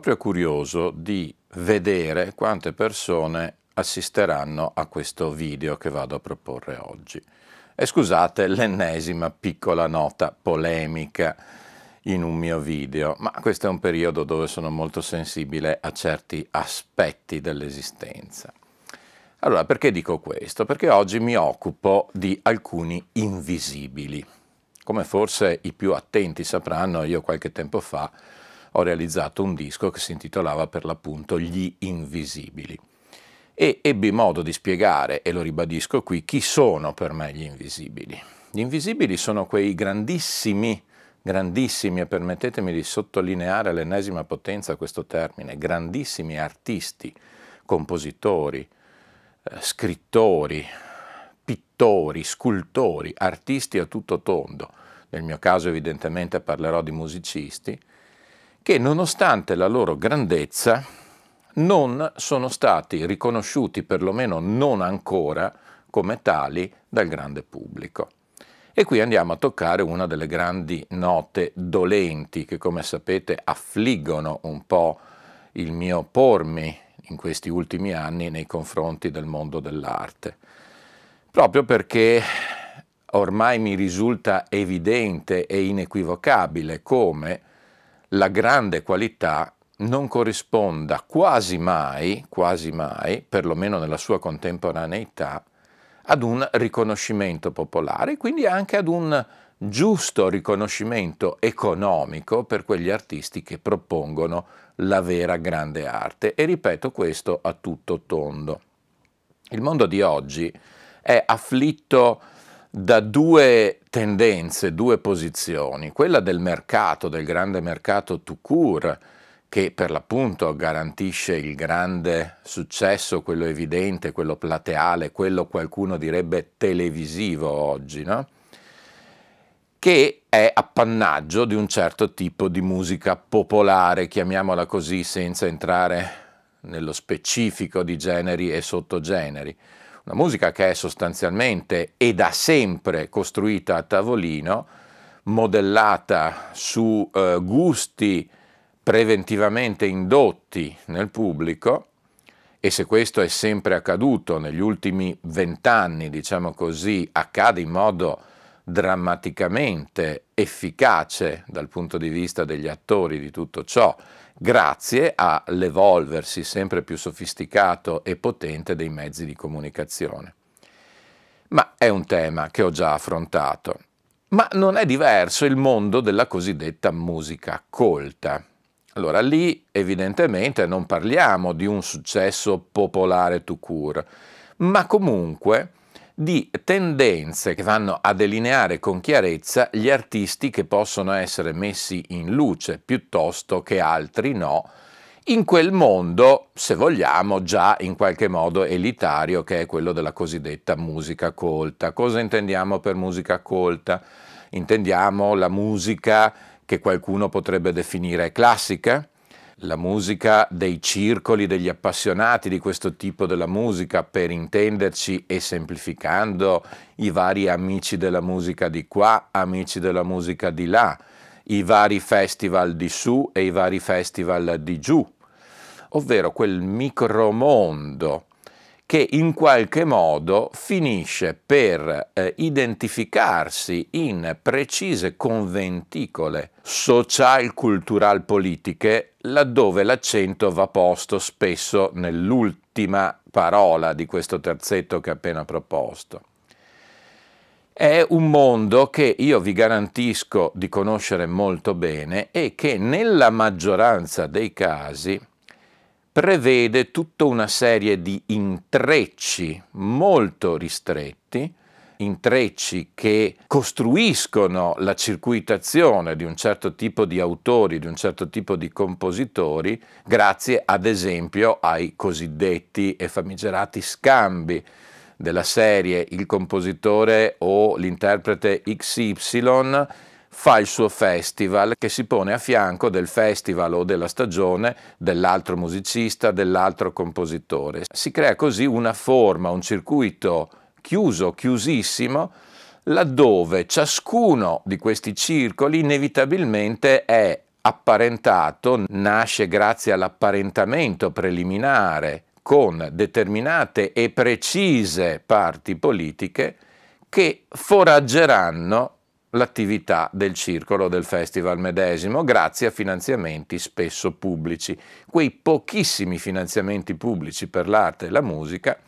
Proprio curioso di vedere quante persone assisteranno a questo video che vado a proporre oggi. E scusate l'ennesima piccola nota polemica in un mio video, ma questo è un periodo dove sono molto sensibile a certi aspetti dell'esistenza. Allora, perché dico questo? Perché oggi mi occupo di alcuni invisibili. Come forse i più attenti sapranno, io qualche tempo fa ho realizzato un disco che si intitolava per l'appunto Gli Invisibili e ebbi modo di spiegare, e lo ribadisco qui, chi sono per me gli invisibili. Gli invisibili sono quei grandissimi, grandissimi, e permettetemi di sottolineare l'ennesima potenza questo termine, grandissimi artisti, compositori, eh, scrittori, pittori, scultori, artisti a tutto tondo. Nel mio caso evidentemente parlerò di musicisti, che nonostante la loro grandezza non sono stati riconosciuti, perlomeno non ancora, come tali dal grande pubblico. E qui andiamo a toccare una delle grandi note dolenti che, come sapete, affliggono un po' il mio pormi in questi ultimi anni nei confronti del mondo dell'arte. Proprio perché ormai mi risulta evidente e inequivocabile come la grande qualità non corrisponda quasi mai, quasi mai, perlomeno nella sua contemporaneità, ad un riconoscimento popolare, quindi anche ad un giusto riconoscimento economico per quegli artisti che propongono la vera grande arte. E ripeto questo a tutto tondo. Il mondo di oggi è afflitto da due tendenze, due posizioni, quella del mercato, del grande mercato tout court, che per l'appunto garantisce il grande successo, quello evidente, quello plateale, quello qualcuno direbbe televisivo oggi, no? che è appannaggio di un certo tipo di musica popolare, chiamiamola così, senza entrare nello specifico di generi e sottogeneri una musica che è sostanzialmente e da sempre costruita a tavolino, modellata su eh, gusti preventivamente indotti nel pubblico, e se questo è sempre accaduto negli ultimi vent'anni, diciamo così, accade in modo drammaticamente efficace dal punto di vista degli attori di tutto ciò, grazie all'evolversi sempre più sofisticato e potente dei mezzi di comunicazione. Ma è un tema che ho già affrontato. Ma non è diverso il mondo della cosiddetta musica colta. Allora lì evidentemente non parliamo di un successo popolare tout court, ma comunque di tendenze che vanno a delineare con chiarezza gli artisti che possono essere messi in luce piuttosto che altri no, in quel mondo, se vogliamo, già in qualche modo elitario che è quello della cosiddetta musica colta. Cosa intendiamo per musica colta? Intendiamo la musica che qualcuno potrebbe definire classica, la musica dei circoli degli appassionati di questo tipo della musica, per intenderci e semplificando i vari amici della musica di qua, amici della musica di là, i vari festival di su e i vari festival di giù, ovvero quel micromondo che in qualche modo finisce per eh, identificarsi in precise conventicole social-cultural-politiche laddove l'accento va posto spesso nell'ultima parola di questo terzetto che ho appena proposto. è un mondo che io vi garantisco di conoscere molto bene e che nella maggioranza dei casi prevede tutta una serie di intrecci molto ristretti, intrecci che costruiscono la circuitazione di un certo tipo di autori, di un certo tipo di compositori, grazie ad esempio ai cosiddetti e famigerati scambi della serie il compositore o l'interprete XY fa il suo festival che si pone a fianco del festival o della stagione dell'altro musicista, dell'altro compositore. Si crea così una forma, un circuito chiuso, chiusissimo, laddove ciascuno di questi circoli inevitabilmente è apparentato, nasce grazie all'apparentamento preliminare con determinate e precise parti politiche che foraggeranno l'attività del circolo del festival medesimo grazie a finanziamenti spesso pubblici. Quei pochissimi finanziamenti pubblici per l'arte e la musica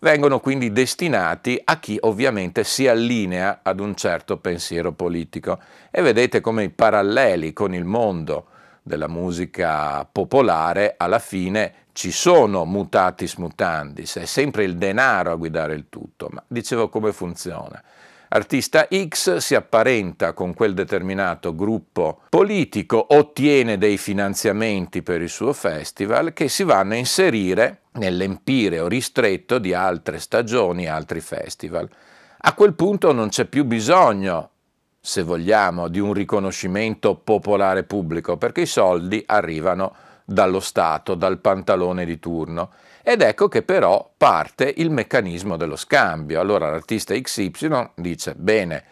vengono quindi destinati a chi ovviamente si allinea ad un certo pensiero politico e vedete come i paralleli con il mondo della musica popolare alla fine ci sono mutatis mutandis, è sempre il denaro a guidare il tutto, ma dicevo come funziona. Artista X si apparenta con quel determinato gruppo politico, ottiene dei finanziamenti per il suo festival che si vanno a inserire nell'empireo ristretto di altre stagioni, altri festival. A quel punto non c'è più bisogno se vogliamo, di un riconoscimento popolare pubblico, perché i soldi arrivano dallo Stato, dal pantalone di turno. Ed ecco che però parte il meccanismo dello scambio. Allora l'artista XY dice, bene,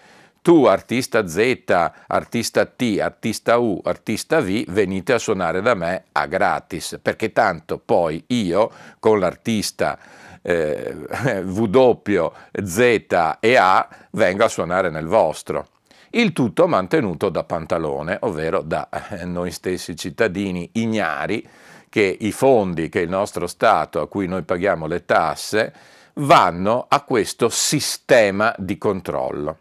tu artista Z, artista T, artista U, artista V, venite a suonare da me a gratis, perché tanto poi io con l'artista eh, W, Z e A vengo a suonare nel vostro. Il tutto mantenuto da Pantalone, ovvero da eh, noi stessi cittadini ignari che i fondi che il nostro Stato, a cui noi paghiamo le tasse, vanno a questo sistema di controllo.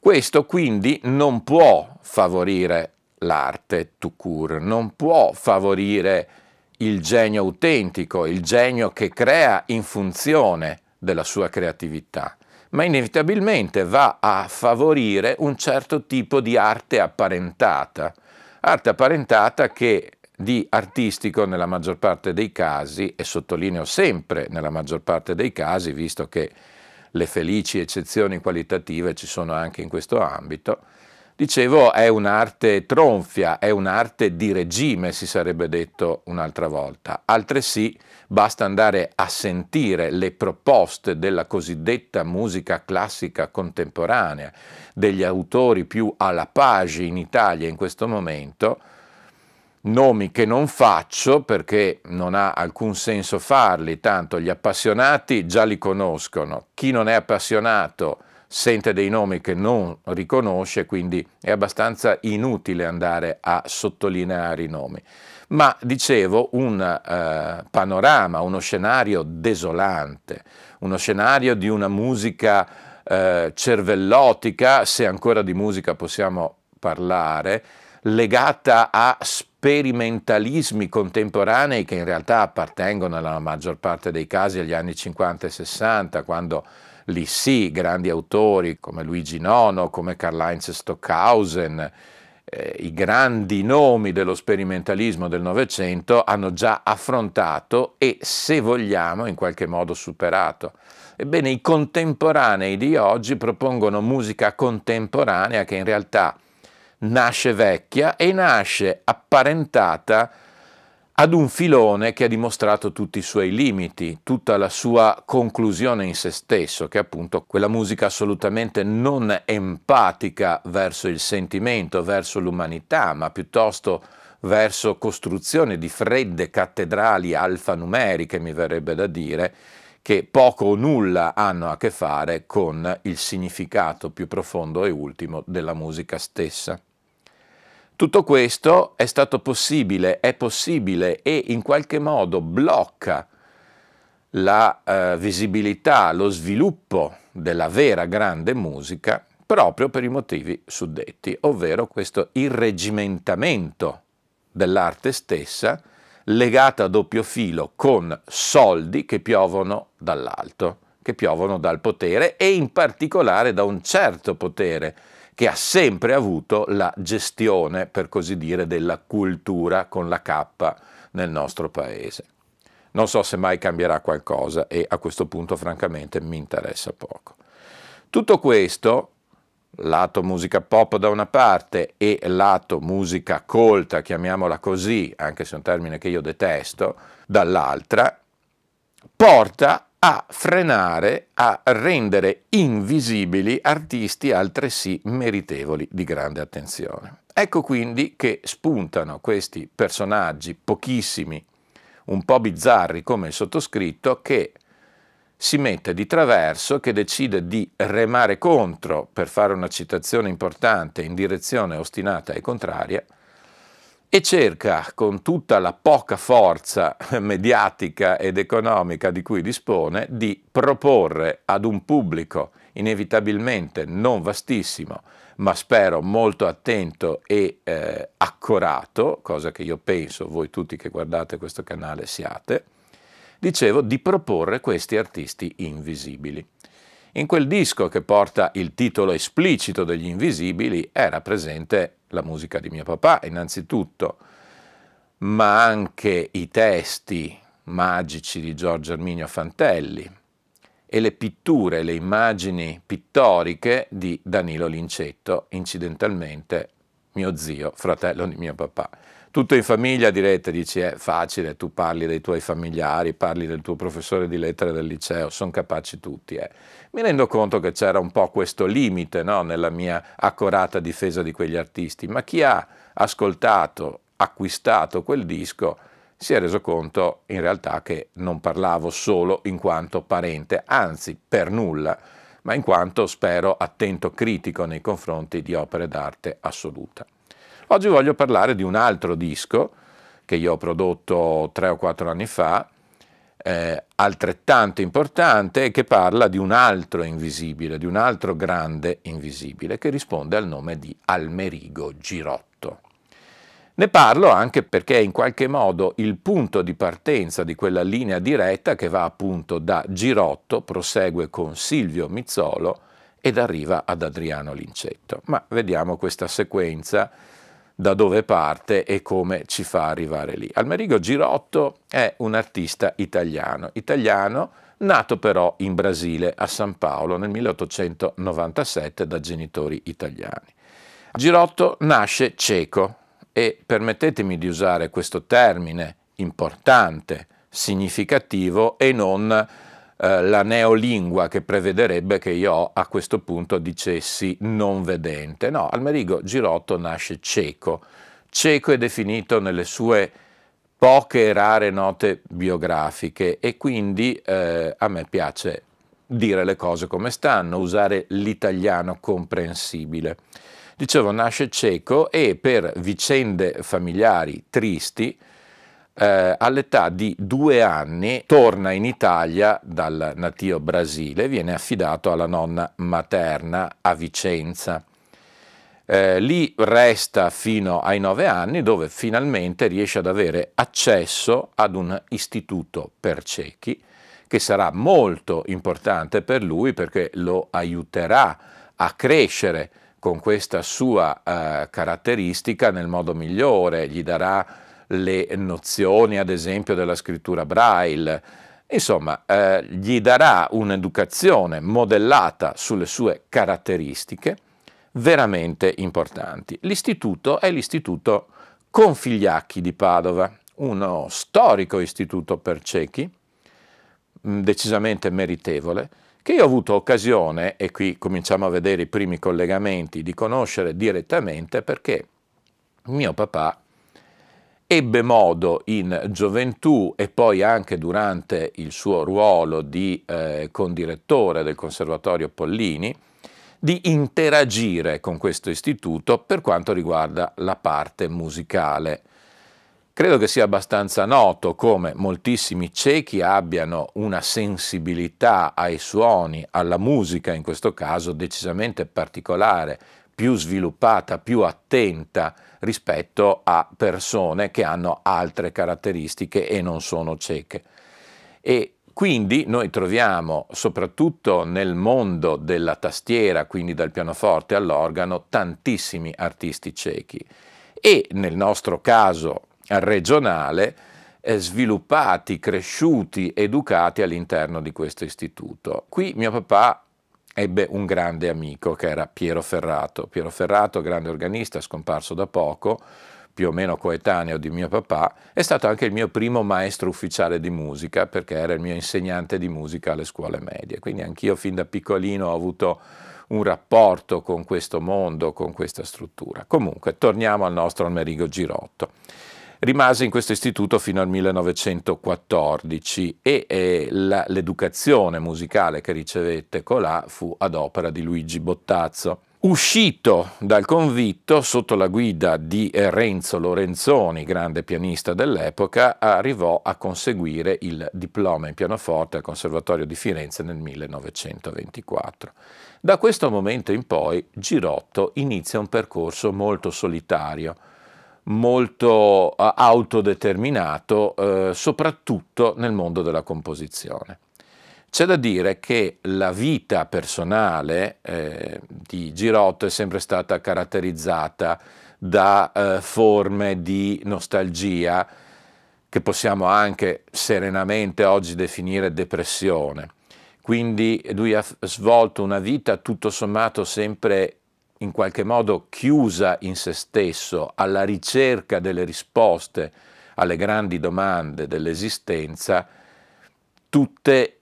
Questo quindi non può favorire l'arte tout court, non può favorire il genio autentico, il genio che crea in funzione della sua creatività ma inevitabilmente va a favorire un certo tipo di arte apparentata, arte apparentata che di artistico nella maggior parte dei casi, e sottolineo sempre nella maggior parte dei casi, visto che le felici eccezioni qualitative ci sono anche in questo ambito, dicevo è un'arte tronfia, è un'arte di regime, si sarebbe detto un'altra volta, altresì Basta andare a sentire le proposte della cosiddetta musica classica contemporanea, degli autori più alla page in Italia in questo momento, nomi che non faccio perché non ha alcun senso farli, tanto gli appassionati già li conoscono, chi non è appassionato sente dei nomi che non riconosce, quindi è abbastanza inutile andare a sottolineare i nomi. Ma dicevo un eh, panorama, uno scenario desolante, uno scenario di una musica eh, cervellotica, se ancora di musica possiamo parlare, legata a sperimentalismi contemporanei che in realtà appartengono nella maggior parte dei casi agli anni 50 e 60, quando lì sì, grandi autori come Luigi Nono, come Karl-Heinz Stockhausen, eh, i grandi nomi dello sperimentalismo del Novecento hanno già affrontato e, se vogliamo, in qualche modo superato. Ebbene, i contemporanei di oggi propongono musica contemporanea che in realtà nasce vecchia e nasce apparentata ad un filone che ha dimostrato tutti i suoi limiti, tutta la sua conclusione in se stesso, che è appunto quella musica assolutamente non empatica verso il sentimento, verso l'umanità, ma piuttosto verso costruzione di fredde cattedrali alfanumeriche, mi verrebbe da dire, che poco o nulla hanno a che fare con il significato più profondo e ultimo della musica stessa. Tutto questo è stato possibile, è possibile e in qualche modo blocca la eh, visibilità, lo sviluppo della vera grande musica proprio per i motivi suddetti, ovvero questo irregimentamento dell'arte stessa legata a doppio filo con soldi che piovono dall'alto, che piovono dal potere e in particolare da un certo potere che ha sempre avuto la gestione, per così dire, della cultura con la K nel nostro paese. Non so se mai cambierà qualcosa e a questo punto francamente mi interessa poco. Tutto questo, lato musica pop da una parte e lato musica colta, chiamiamola così, anche se è un termine che io detesto, dall'altra, porta a frenare, a rendere invisibili artisti altresì meritevoli di grande attenzione. Ecco quindi che spuntano questi personaggi, pochissimi, un po' bizzarri come il sottoscritto, che si mette di traverso, che decide di remare contro, per fare una citazione importante, in direzione ostinata e contraria, e cerca con tutta la poca forza mediatica ed economica di cui dispone di proporre ad un pubblico inevitabilmente non vastissimo, ma spero molto attento e eh, accorato, cosa che io penso voi tutti che guardate questo canale siate, dicevo di proporre questi artisti invisibili. In quel disco che porta il titolo esplicito degli invisibili era presente la musica di mio papà innanzitutto, ma anche i testi magici di Giorgio Arminio Fantelli, e le pitture, le immagini pittoriche di Danilo Lincetto, incidentalmente mio zio, fratello di mio papà. Tutto in famiglia direte, dici è facile, tu parli dei tuoi familiari, parli del tuo professore di lettere del liceo, sono capaci tutti. Eh. Mi rendo conto che c'era un po' questo limite no, nella mia accorata difesa di quegli artisti, ma chi ha ascoltato, acquistato quel disco, si è reso conto in realtà che non parlavo solo in quanto parente, anzi per nulla, ma in quanto, spero, attento critico nei confronti di opere d'arte assoluta. Oggi voglio parlare di un altro disco che io ho prodotto tre o quattro anni fa, eh, altrettanto importante, che parla di un altro invisibile, di un altro grande invisibile, che risponde al nome di Almerigo Girotto. Ne parlo anche perché è in qualche modo il punto di partenza di quella linea diretta che va appunto da Girotto, prosegue con Silvio Mizzolo ed arriva ad Adriano Lincetto. Ma vediamo questa sequenza da dove parte e come ci fa arrivare lì. Almerigo Girotto è un artista italiano, italiano nato però in Brasile, a San Paolo, nel 1897 da genitori italiani. Girotto nasce cieco, e permettetemi di usare questo termine importante, significativo e non eh, la neolingua che prevederebbe che io a questo punto dicessi non vedente. No, Almerigo Girotto nasce cieco. Cieco è definito nelle sue poche e rare note biografiche e quindi eh, a me piace dire le cose come stanno, usare l'italiano comprensibile. Dicevo, nasce cieco e per vicende familiari tristi, eh, all'età di due anni torna in Italia dal natio Brasile, viene affidato alla nonna materna a Vicenza. Eh, lì resta fino ai nove anni dove finalmente riesce ad avere accesso ad un istituto per ciechi che sarà molto importante per lui perché lo aiuterà a crescere con questa sua eh, caratteristica nel modo migliore, gli darà le nozioni ad esempio della scrittura braille, insomma eh, gli darà un'educazione modellata sulle sue caratteristiche veramente importanti. L'istituto è l'istituto Configliacchi di Padova, uno storico istituto per ciechi, decisamente meritevole, che io ho avuto occasione, e qui cominciamo a vedere i primi collegamenti, di conoscere direttamente perché mio papà ebbe modo in gioventù e poi anche durante il suo ruolo di eh, condirettore del Conservatorio Pollini, di interagire con questo istituto per quanto riguarda la parte musicale Credo che sia abbastanza noto come moltissimi ciechi abbiano una sensibilità ai suoni, alla musica in questo caso decisamente particolare, più sviluppata, più attenta rispetto a persone che hanno altre caratteristiche e non sono cieche. E quindi noi troviamo soprattutto nel mondo della tastiera, quindi dal pianoforte all'organo, tantissimi artisti ciechi e nel nostro caso regionale eh, sviluppati, cresciuti, educati all'interno di questo istituto. Qui mio papà ebbe un grande amico che era Piero Ferrato. Piero Ferrato, grande organista, scomparso da poco, più o meno coetaneo di mio papà, è stato anche il mio primo maestro ufficiale di musica perché era il mio insegnante di musica alle scuole medie. Quindi anch'io fin da piccolino ho avuto un rapporto con questo mondo, con questa struttura. Comunque, torniamo al nostro Almerigo Girotto. Rimase in questo istituto fino al 1914 e eh, l'educazione musicale che ricevette colà fu ad opera di Luigi Bottazzo. Uscito dal convitto sotto la guida di Renzo Lorenzoni, grande pianista dell'epoca, arrivò a conseguire il diploma in pianoforte al Conservatorio di Firenze nel 1924. Da questo momento in poi Girotto inizia un percorso molto solitario, molto uh, autodeterminato, uh, soprattutto nel mondo della composizione. C'è da dire che la vita personale eh, di Girotto è sempre stata caratterizzata da eh, forme di nostalgia che possiamo anche serenamente oggi definire depressione. Quindi lui ha svolto una vita tutto sommato sempre in qualche modo chiusa in se stesso, alla ricerca delle risposte alle grandi domande dell'esistenza, tutte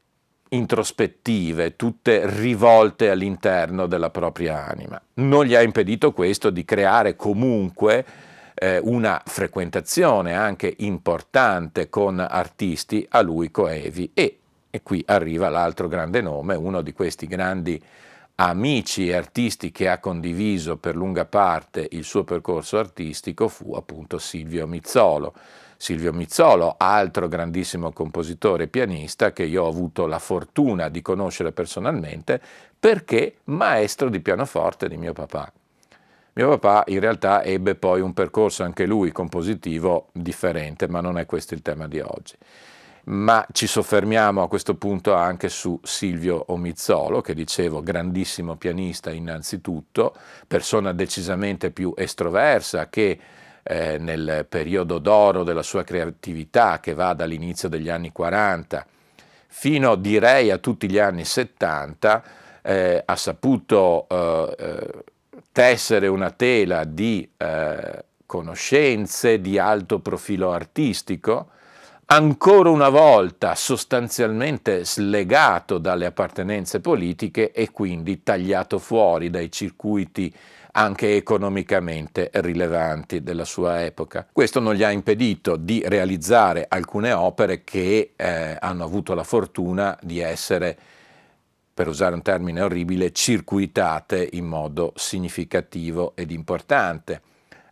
introspettive, tutte rivolte all'interno della propria anima. Non gli ha impedito questo di creare comunque eh, una frequentazione anche importante con artisti a lui coevi e, e qui arriva l'altro grande nome, uno di questi grandi amici e artisti che ha condiviso per lunga parte il suo percorso artistico fu appunto Silvio Mizzolo. Silvio Mizzolo, altro grandissimo compositore e pianista che io ho avuto la fortuna di conoscere personalmente perché maestro di pianoforte di mio papà. Mio papà in realtà ebbe poi un percorso anche lui compositivo differente, ma non è questo il tema di oggi. Ma ci soffermiamo a questo punto anche su Silvio Omizzolo, che dicevo grandissimo pianista innanzitutto, persona decisamente più estroversa che eh, nel periodo d'oro della sua creatività che va dall'inizio degli anni 40 fino direi a tutti gli anni 70 eh, ha saputo eh, eh, tessere una tela di eh, conoscenze di alto profilo artistico ancora una volta sostanzialmente slegato dalle appartenenze politiche e quindi tagliato fuori dai circuiti anche economicamente rilevanti della sua epoca. Questo non gli ha impedito di realizzare alcune opere che eh, hanno avuto la fortuna di essere per usare un termine orribile, circuitate in modo significativo ed importante,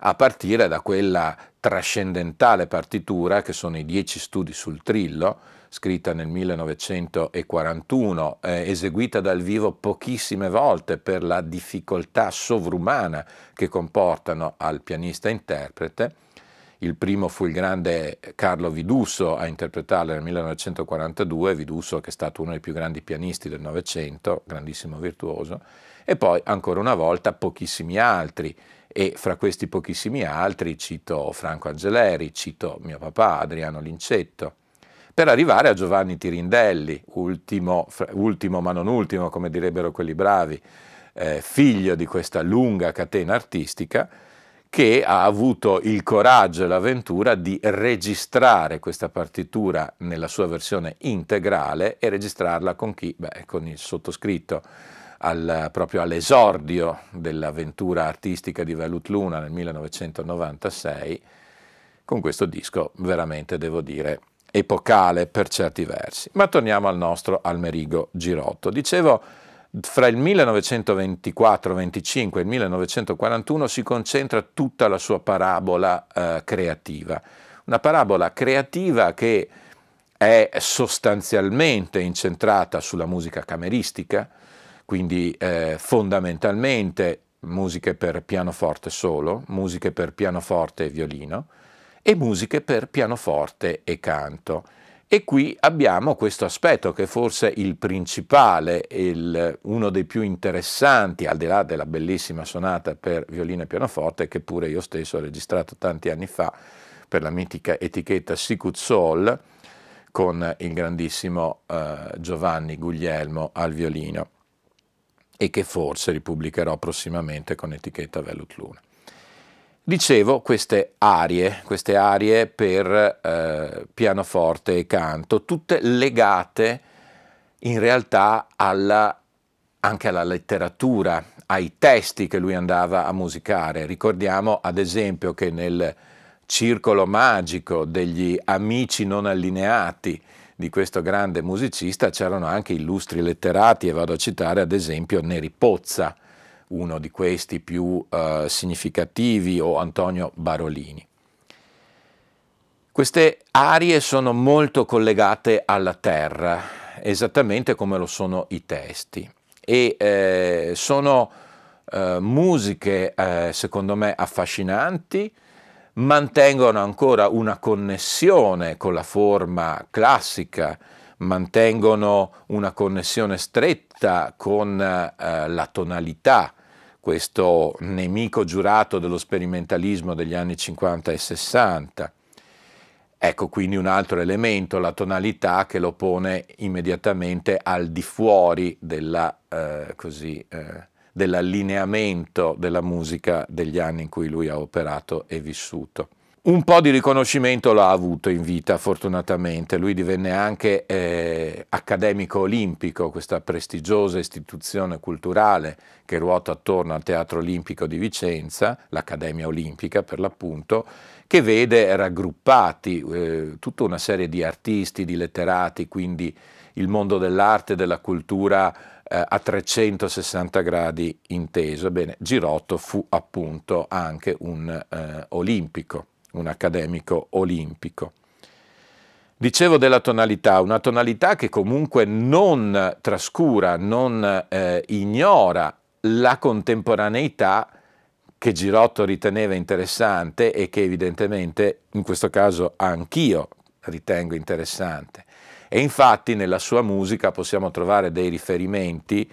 a partire da quella trascendentale partitura che sono i dieci studi sul trillo, scritta nel 1941, eh, eseguita dal vivo pochissime volte per la difficoltà sovrumana che comportano al pianista interprete. Il primo fu il grande Carlo Viduso a interpretarla nel 1942, Viduso che è stato uno dei più grandi pianisti del Novecento, grandissimo virtuoso, e poi ancora una volta pochissimi altri, e fra questi pochissimi altri cito Franco Angeleri, cito mio papà Adriano Lincetto, per arrivare a Giovanni Tirindelli, ultimo, ultimo ma non ultimo, come direbbero quelli bravi, eh, figlio di questa lunga catena artistica, che ha avuto il coraggio e l'avventura di registrare questa partitura nella sua versione integrale e registrarla con chi? Beh, con il sottoscritto al, proprio all'esordio dell'avventura artistica di Velut Luna nel 1996, con questo disco veramente devo dire epocale per certi versi. Ma torniamo al nostro Almerigo Girotto. Dicevo, fra il 1924-25 e il 1941 si concentra tutta la sua parabola eh, creativa, una parabola creativa che è sostanzialmente incentrata sulla musica cameristica, quindi eh, fondamentalmente musiche per pianoforte solo, musiche per pianoforte e violino e musiche per pianoforte e canto. E qui abbiamo questo aspetto che forse è il principale, il, uno dei più interessanti, al di là della bellissima sonata per violino e pianoforte, che pure io stesso ho registrato tanti anni fa per la mitica etichetta Sicut Soul, con il grandissimo eh, Giovanni Guglielmo al violino e che forse ripubblicherò prossimamente con etichetta Velut Luna. Dicevo queste arie, queste arie per eh, pianoforte e canto, tutte legate in realtà alla, anche alla letteratura, ai testi che lui andava a musicare. Ricordiamo ad esempio che nel circolo magico degli amici non allineati di questo grande musicista c'erano anche illustri letterati e vado a citare ad esempio Neri Pozza, uno di questi più eh, significativi, o Antonio Barolini. Queste arie sono molto collegate alla terra, esattamente come lo sono i testi, e eh, sono eh, musiche, eh, secondo me, affascinanti, mantengono ancora una connessione con la forma classica, mantengono una connessione stretta con eh, la tonalità, questo nemico giurato dello sperimentalismo degli anni 50 e 60. Ecco quindi un altro elemento, la tonalità che lo pone immediatamente al di fuori della, eh, così, eh, dell'allineamento della musica degli anni in cui lui ha operato e vissuto. Un po' di riconoscimento l'ha avuto in vita, fortunatamente. Lui divenne anche eh, accademico olimpico, questa prestigiosa istituzione culturale che ruota attorno al Teatro Olimpico di Vicenza, l'Accademia Olimpica per l'appunto, che vede raggruppati eh, tutta una serie di artisti, di letterati, quindi il mondo dell'arte della cultura eh, a 360 gradi inteso. Ebbene, Girotto fu appunto anche un eh, olimpico un accademico olimpico. Dicevo della tonalità, una tonalità che comunque non trascura, non eh, ignora la contemporaneità che Girotto riteneva interessante e che evidentemente in questo caso anch'io ritengo interessante. E infatti nella sua musica possiamo trovare dei riferimenti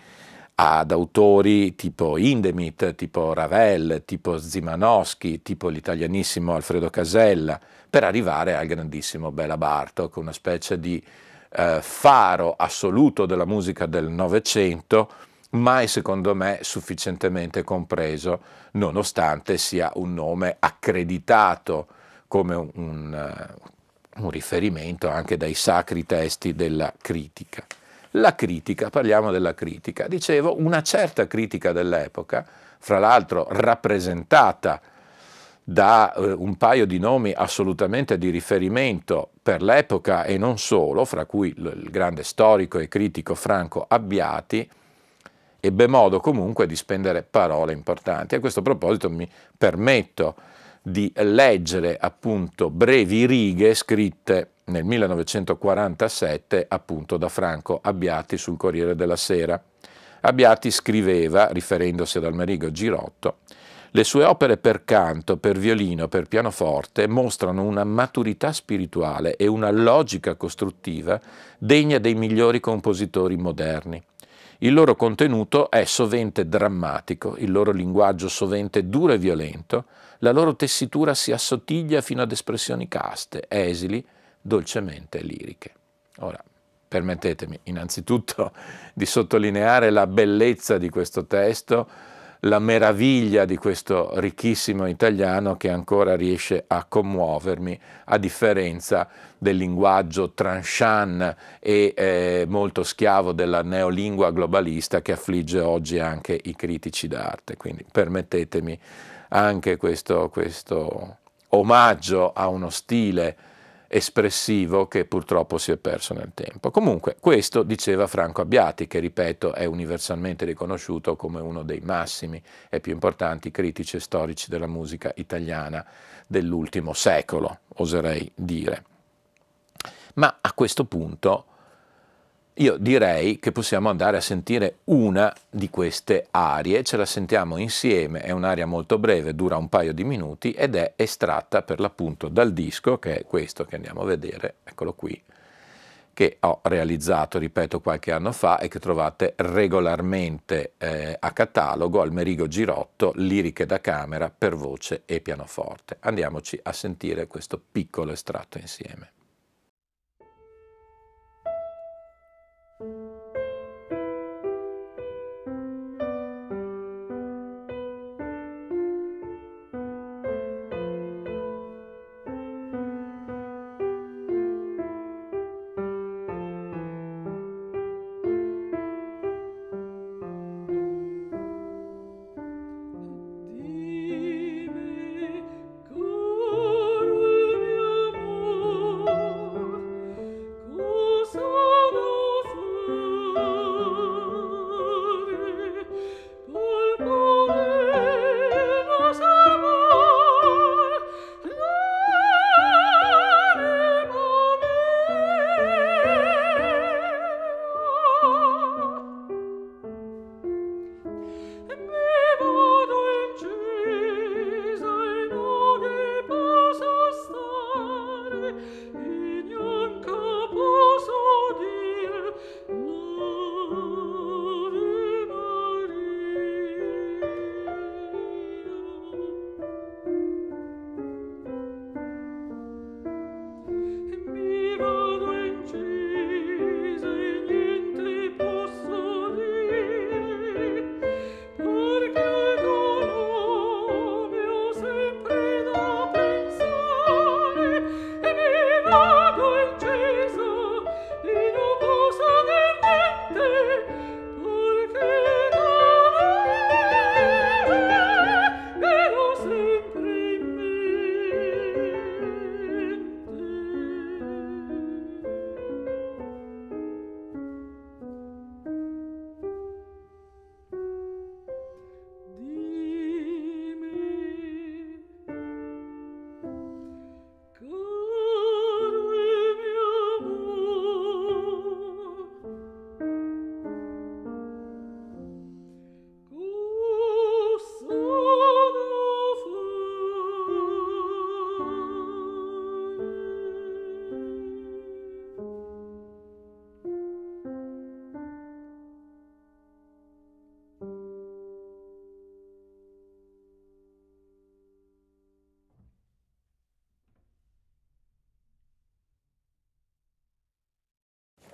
ad autori tipo Indemit, tipo Ravel, tipo Zimanowski, tipo l'italianissimo Alfredo Casella, per arrivare al grandissimo Bela Bartok, una specie di eh, faro assoluto della musica del Novecento, mai secondo me sufficientemente compreso, nonostante sia un nome accreditato come un, un, eh, un riferimento anche dai sacri testi della critica. La critica, parliamo della critica, dicevo una certa critica dell'epoca, fra l'altro rappresentata da eh, un paio di nomi assolutamente di riferimento per l'epoca e non solo, fra cui il grande storico e critico Franco Abbiati, ebbe modo comunque di spendere parole importanti. A questo proposito mi permetto di leggere appunto brevi righe scritte nel 1947 appunto da Franco Abbiati sul Corriere della Sera. Abbiati scriveva, riferendosi ad Almerigo Girotto, le sue opere per canto, per violino, per pianoforte mostrano una maturità spirituale e una logica costruttiva degna dei migliori compositori moderni. Il loro contenuto è sovente drammatico, il loro linguaggio sovente duro e violento, la loro tessitura si assottiglia fino ad espressioni caste, esili, dolcemente liriche. Ora, permettetemi innanzitutto di sottolineare la bellezza di questo testo, la meraviglia di questo ricchissimo italiano che ancora riesce a commuovermi, a differenza del linguaggio tranchant e eh, molto schiavo della neolingua globalista che affligge oggi anche i critici d'arte. Quindi permettetemi anche questo, questo omaggio a uno stile espressivo che purtroppo si è perso nel tempo. Comunque, questo diceva Franco Abbiati, che ripeto è universalmente riconosciuto come uno dei massimi e più importanti critici e storici della musica italiana dell'ultimo secolo, oserei dire. Ma a questo punto io direi che possiamo andare a sentire una di queste arie, ce la sentiamo insieme, è un'aria molto breve, dura un paio di minuti ed è estratta per l'appunto dal disco, che è questo che andiamo a vedere, eccolo qui, che ho realizzato, ripeto, qualche anno fa e che trovate regolarmente eh, a catalogo al Merigo Girotto, liriche da camera per voce e pianoforte. Andiamoci a sentire questo piccolo estratto insieme.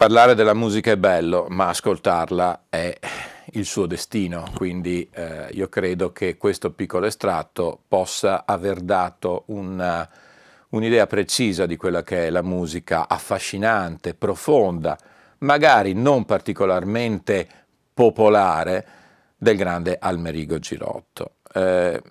Parlare della musica è bello, ma ascoltarla è il suo destino, quindi eh, io credo che questo piccolo estratto possa aver dato una, un'idea precisa di quella che è la musica affascinante, profonda, magari non particolarmente popolare del grande Almerigo Girotto. Eh,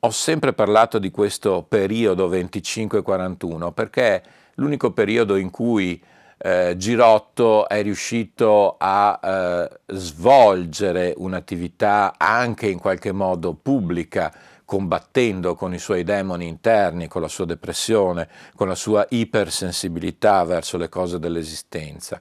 ho sempre parlato di questo periodo 25-41 perché è l'unico periodo in cui eh, Girotto è riuscito a eh, svolgere un'attività anche in qualche modo pubblica, combattendo con i suoi demoni interni, con la sua depressione, con la sua ipersensibilità verso le cose dell'esistenza.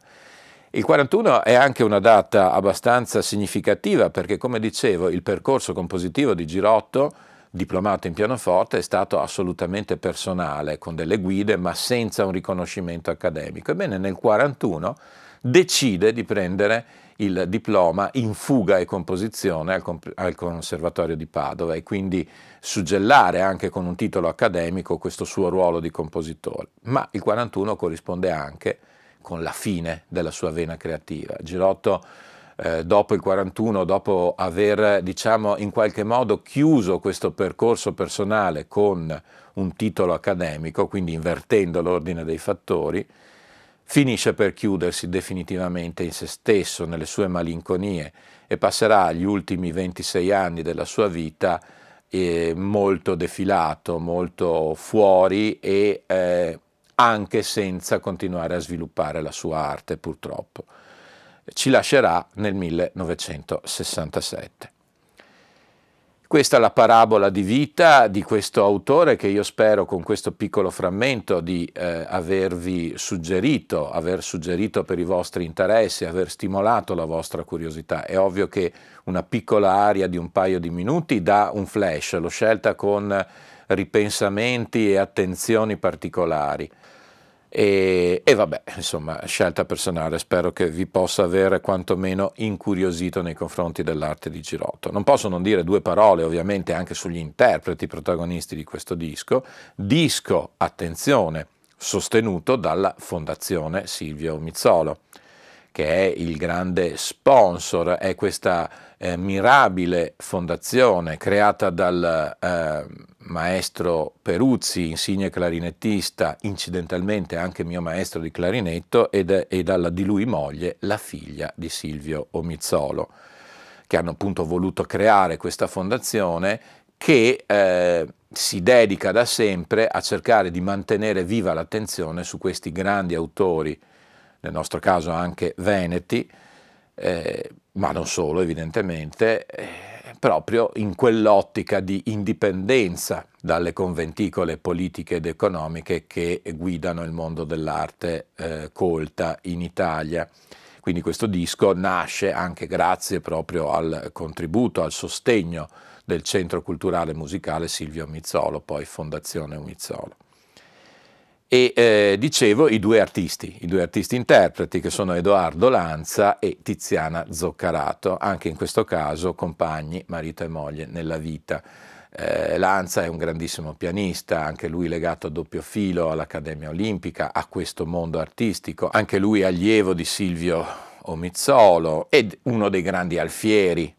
Il 41 è anche una data abbastanza significativa perché, come dicevo, il percorso compositivo di Girotto diplomato in pianoforte è stato assolutamente personale, con delle guide, ma senza un riconoscimento accademico. Ebbene, nel 1941 decide di prendere il diploma in fuga e composizione al, al, Conservatorio di Padova e quindi suggellare anche con un titolo accademico questo suo ruolo di compositore. Ma il 41 corrisponde anche con la fine della sua vena creativa. Girotto eh, dopo il 41, dopo aver diciamo in qualche modo chiuso questo percorso personale con un titolo accademico, quindi invertendo l'ordine dei fattori, finisce per chiudersi definitivamente in se stesso, nelle sue malinconie e passerà gli ultimi 26 anni della sua vita eh, molto defilato, molto fuori e eh, anche senza continuare a sviluppare la sua arte purtroppo. Ci lascerà nel 1967. Questa è la parabola di vita di questo autore che io spero con questo piccolo frammento di eh, avervi suggerito, aver suggerito per i vostri interessi, aver stimolato la vostra curiosità. È ovvio che una piccola aria di un paio di minuti dà un flash, l'ho scelta con ripensamenti e attenzioni particolari. E, e, vabbè, insomma, scelta personale, spero che vi possa avere quantomeno incuriosito nei confronti dell'arte di Girotto. Non posso non dire due parole ovviamente anche sugli interpreti protagonisti di questo disco, disco, attenzione, sostenuto dalla Fondazione Silvio Mizzolo, che è il grande sponsor, è questa eh, mirabile fondazione creata dal eh, maestro Peruzzi, insigne clarinettista, incidentalmente anche mio maestro di clarinetto, ed, e dalla di lui moglie, la figlia di Silvio Omizzolo, che hanno appunto voluto creare questa fondazione che eh, si dedica da sempre a cercare di mantenere viva l'attenzione su questi grandi autori, nel nostro caso anche veneti, eh, ma non solo evidentemente, eh, proprio in quell'ottica di indipendenza dalle conventicole politiche ed economiche che guidano il mondo dell'arte eh, colta in Italia. Quindi questo disco nasce anche grazie proprio al contributo, al sostegno del Centro Culturale Musicale Silvio Mizzolo, poi Fondazione Mizzolo. E eh, dicevo i due artisti, i due artisti interpreti che sono Edoardo Lanza e Tiziana Zoccarato, anche in questo caso compagni, marito e moglie nella vita. Eh, Lanza è un grandissimo pianista, anche lui legato a doppio filo all'Accademia Olimpica, a questo mondo artistico, anche lui allievo di Silvio Omizzolo ed uno dei grandi alfieri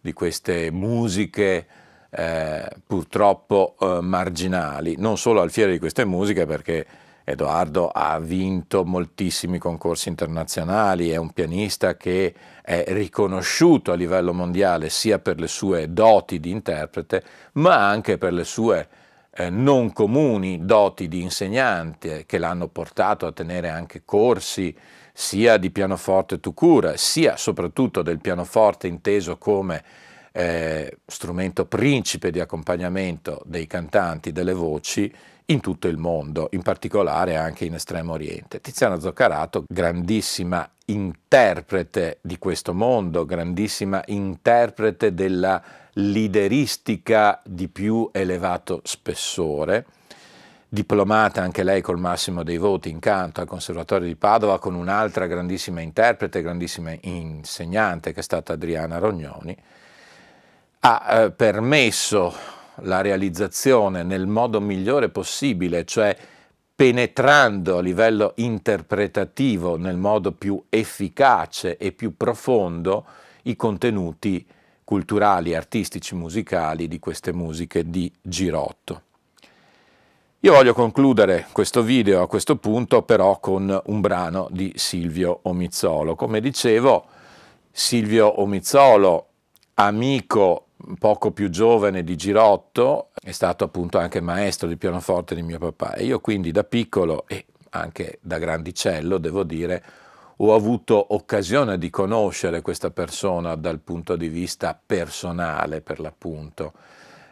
di queste musiche eh, purtroppo eh, marginali, non solo al fiere di queste musiche perché Edoardo ha vinto moltissimi concorsi internazionali, è un pianista che è riconosciuto a livello mondiale sia per le sue doti di interprete, ma anche per le sue eh, non comuni doti di insegnante che l'hanno portato a tenere anche corsi sia di pianoforte tu cura, sia soprattutto del pianoforte inteso come eh, strumento principe di accompagnamento dei cantanti, delle voci in tutto il mondo, in particolare anche in Estremo Oriente. Tiziana Zoccarato, grandissima interprete di questo mondo, grandissima interprete della lideristica di più elevato spessore, diplomata anche lei col massimo dei voti in canto al Conservatorio di Padova con un'altra grandissima interprete, grandissima insegnante che è stata Adriana Rognoni, ha eh, permesso la realizzazione nel modo migliore possibile, cioè penetrando a livello interpretativo nel modo più efficace e più profondo i contenuti culturali, artistici, musicali di queste musiche di Girotto. Io voglio concludere questo video a questo punto però con un brano di Silvio Omizzolo. Come dicevo, Silvio Omizzolo, amico poco più giovane di Girotto, è stato appunto anche maestro di pianoforte di mio papà e io quindi da piccolo e anche da grandicello, devo dire, ho avuto occasione di conoscere questa persona dal punto di vista personale, per l'appunto.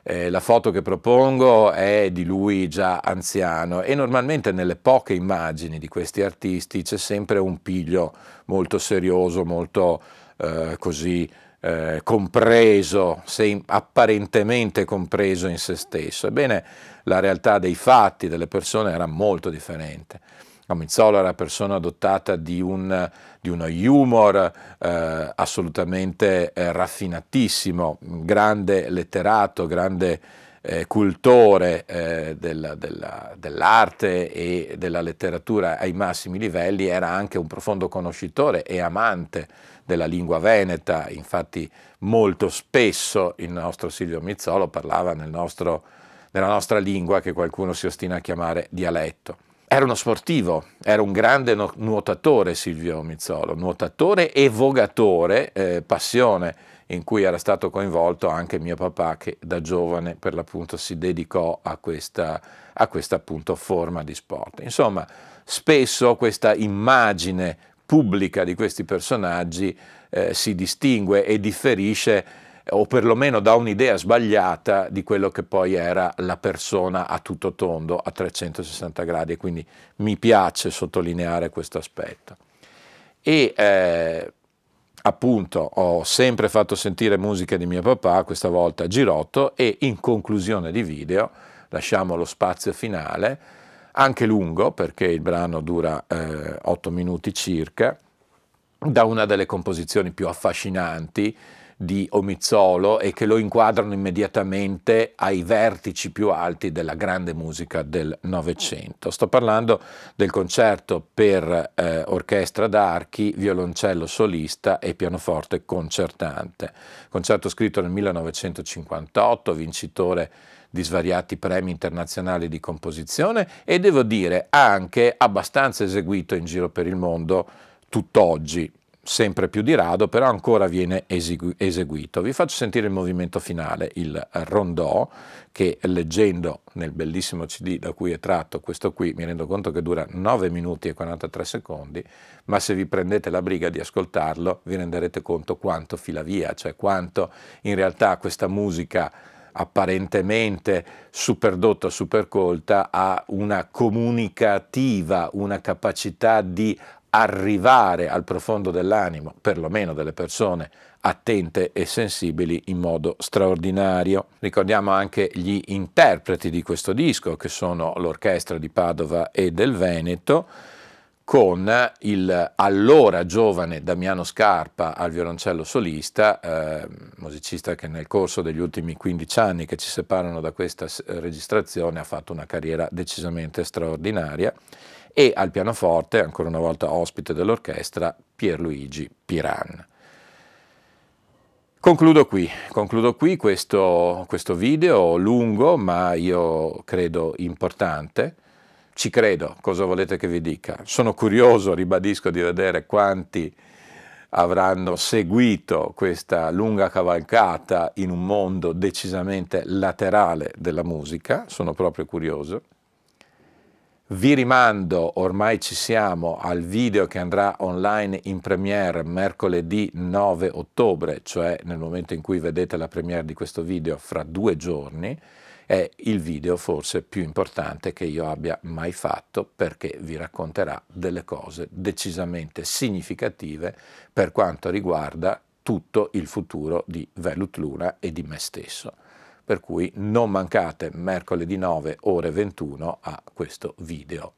Eh, la foto che propongo è di lui già anziano e normalmente nelle poche immagini di questi artisti c'è sempre un piglio molto serioso, molto eh, così eh, compreso, se apparentemente compreso in se stesso. Ebbene, la realtà dei fatti, delle persone era molto differente. Amizzolo era persona dotata di, un, di uno humor eh, assolutamente eh, raffinatissimo, grande letterato, grande eh, cultore eh, della, della, dell'arte e della letteratura ai massimi livelli, era anche un profondo conoscitore e amante della lingua veneta, infatti molto spesso il nostro Silvio Mizzolo parlava nel nostro, nella nostra lingua che qualcuno si ostina a chiamare dialetto. Era uno sportivo, era un grande nuotatore Silvio Mizzolo, nuotatore e vogatore, eh, passione in cui era stato coinvolto anche mio papà che da giovane per l'appunto si dedicò a questa, a questa appunto forma di sport. Insomma, spesso questa immagine pubblica di questi personaggi eh, si distingue e differisce o perlomeno dà un'idea sbagliata di quello che poi era la persona a tutto tondo, a 360 gradi, e quindi mi piace sottolineare questo aspetto. E eh, appunto ho sempre fatto sentire musica di mio papà, questa volta Girotto, e in conclusione di video lasciamo lo spazio finale, anche lungo perché il brano dura eh, 8 minuti circa, da una delle composizioni più affascinanti di Omizzolo e che lo inquadrano immediatamente ai vertici più alti della grande musica del Novecento. Sto parlando del concerto per eh, orchestra d'archi, violoncello solista e pianoforte concertante. Concerto scritto nel 1958, vincitore di svariati premi internazionali di composizione e devo dire anche abbastanza eseguito in giro per il mondo tutt'oggi sempre più di rado, però ancora viene esegu- eseguito. Vi faccio sentire il movimento finale, il rondò, che leggendo nel bellissimo CD da cui è tratto questo qui, mi rendo conto che dura 9 minuti e 43 secondi, ma se vi prendete la briga di ascoltarlo vi renderete conto quanto fila via, cioè quanto in realtà questa musica apparentemente superdotta, supercolta, ha una comunicativa, una capacità di arrivare al profondo dell'animo, perlomeno delle persone attente e sensibili in modo straordinario. Ricordiamo anche gli interpreti di questo disco, che sono l'orchestra di Padova e del Veneto, con il allora giovane Damiano Scarpa al violoncello solista, eh, musicista che nel corso degli ultimi 15 anni che ci separano da questa registrazione ha fatto una carriera decisamente straordinaria, e al pianoforte, ancora una volta ospite dell'orchestra, Pierluigi Piran. Concludo qui, concludo qui questo, questo video lungo, ma io credo importante. Ci credo, cosa volete che vi dica? Sono curioso, ribadisco, di vedere quanti avranno seguito questa lunga cavalcata in un mondo decisamente laterale della musica, sono proprio curioso. Vi rimando, ormai ci siamo, al video che andrà online in premiere mercoledì 9 ottobre, cioè nel momento in cui vedete la premiere di questo video fra due giorni, è il video forse più importante che io abbia mai fatto perché vi racconterà delle cose decisamente significative per quanto riguarda tutto il futuro di Velut Luna e di me stesso per cui non mancate mercoledì 9 ore 21 a questo video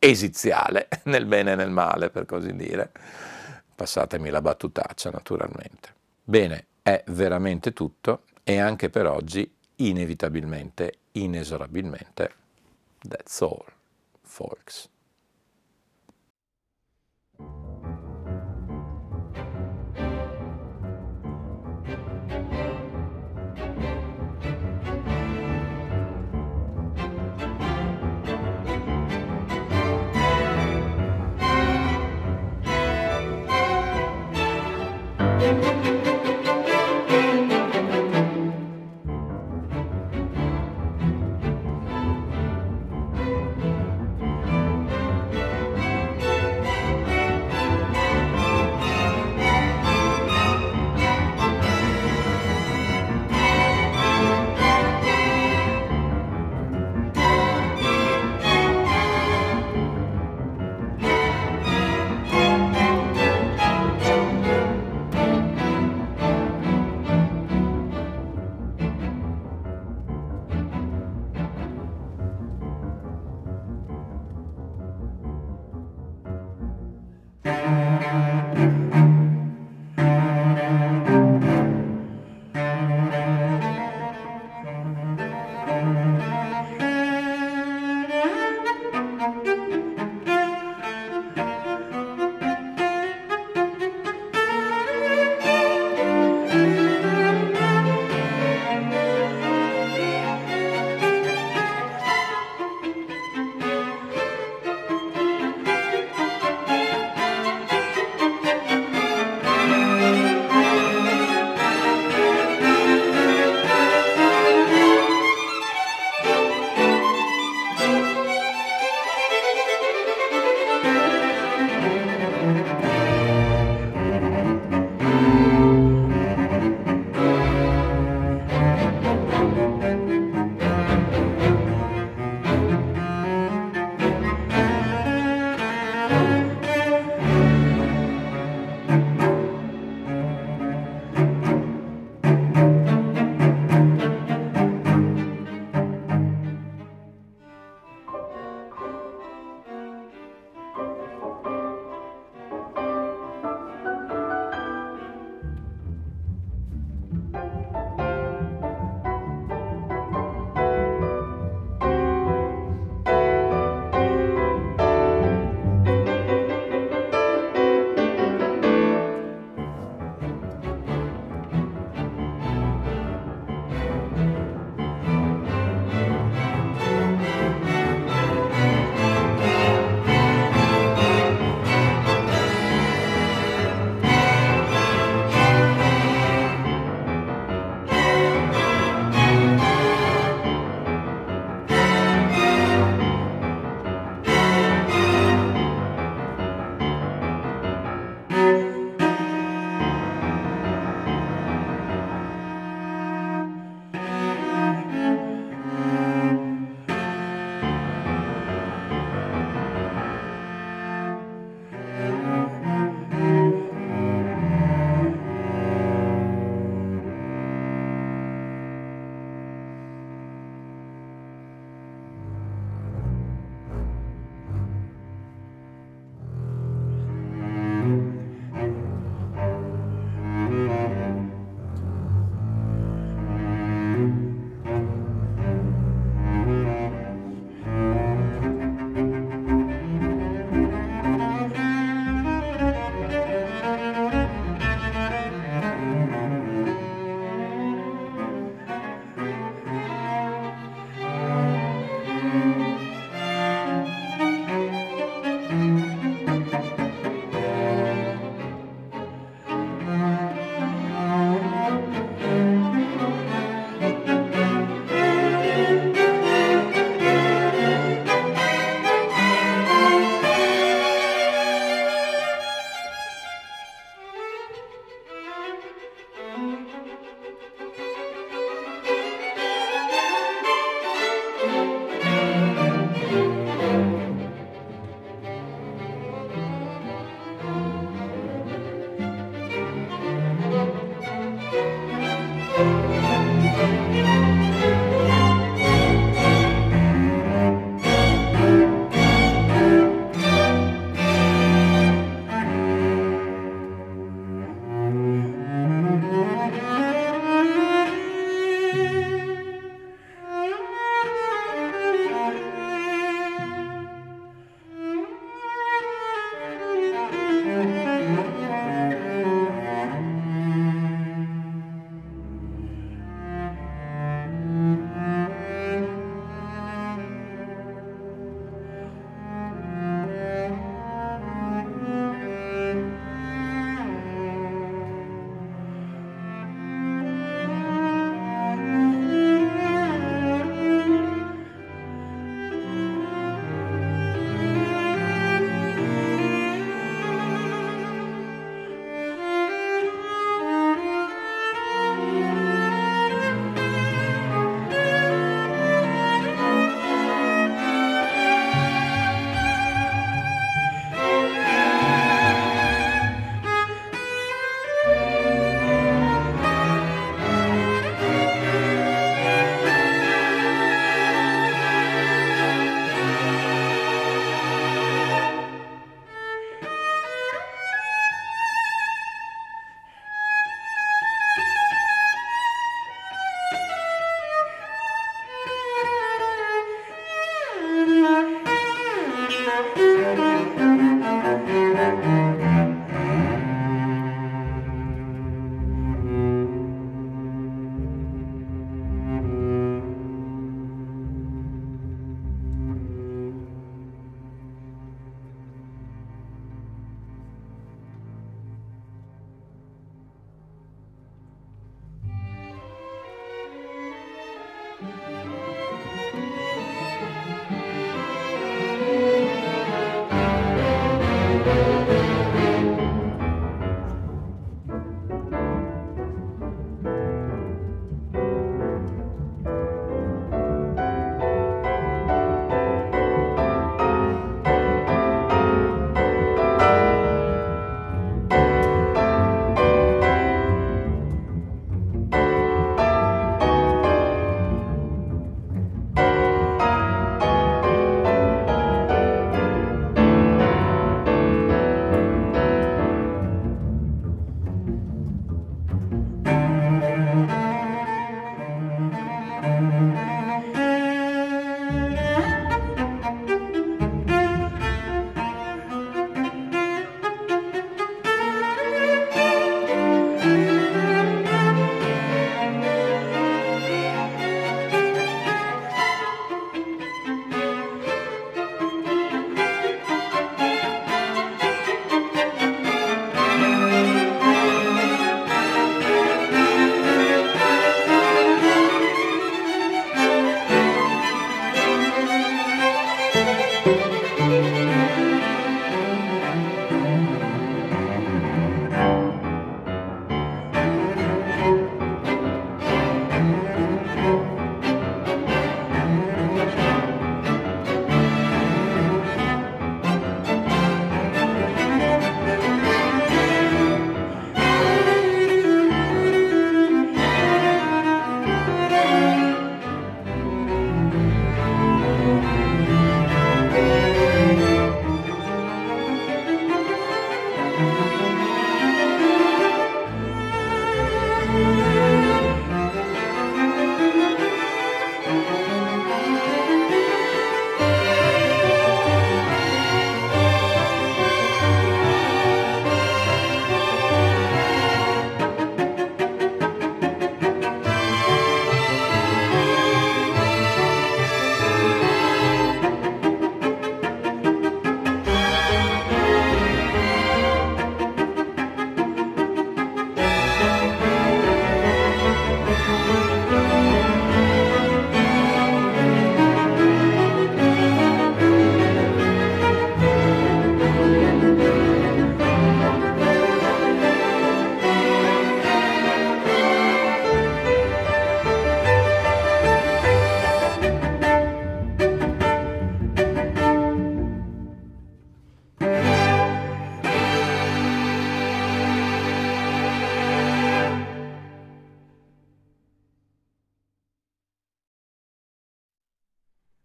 esiziale, nel bene e nel male per così dire. Passatemi la battutaccia naturalmente. Bene, è veramente tutto e anche per oggi inevitabilmente, inesorabilmente, that's all, folks.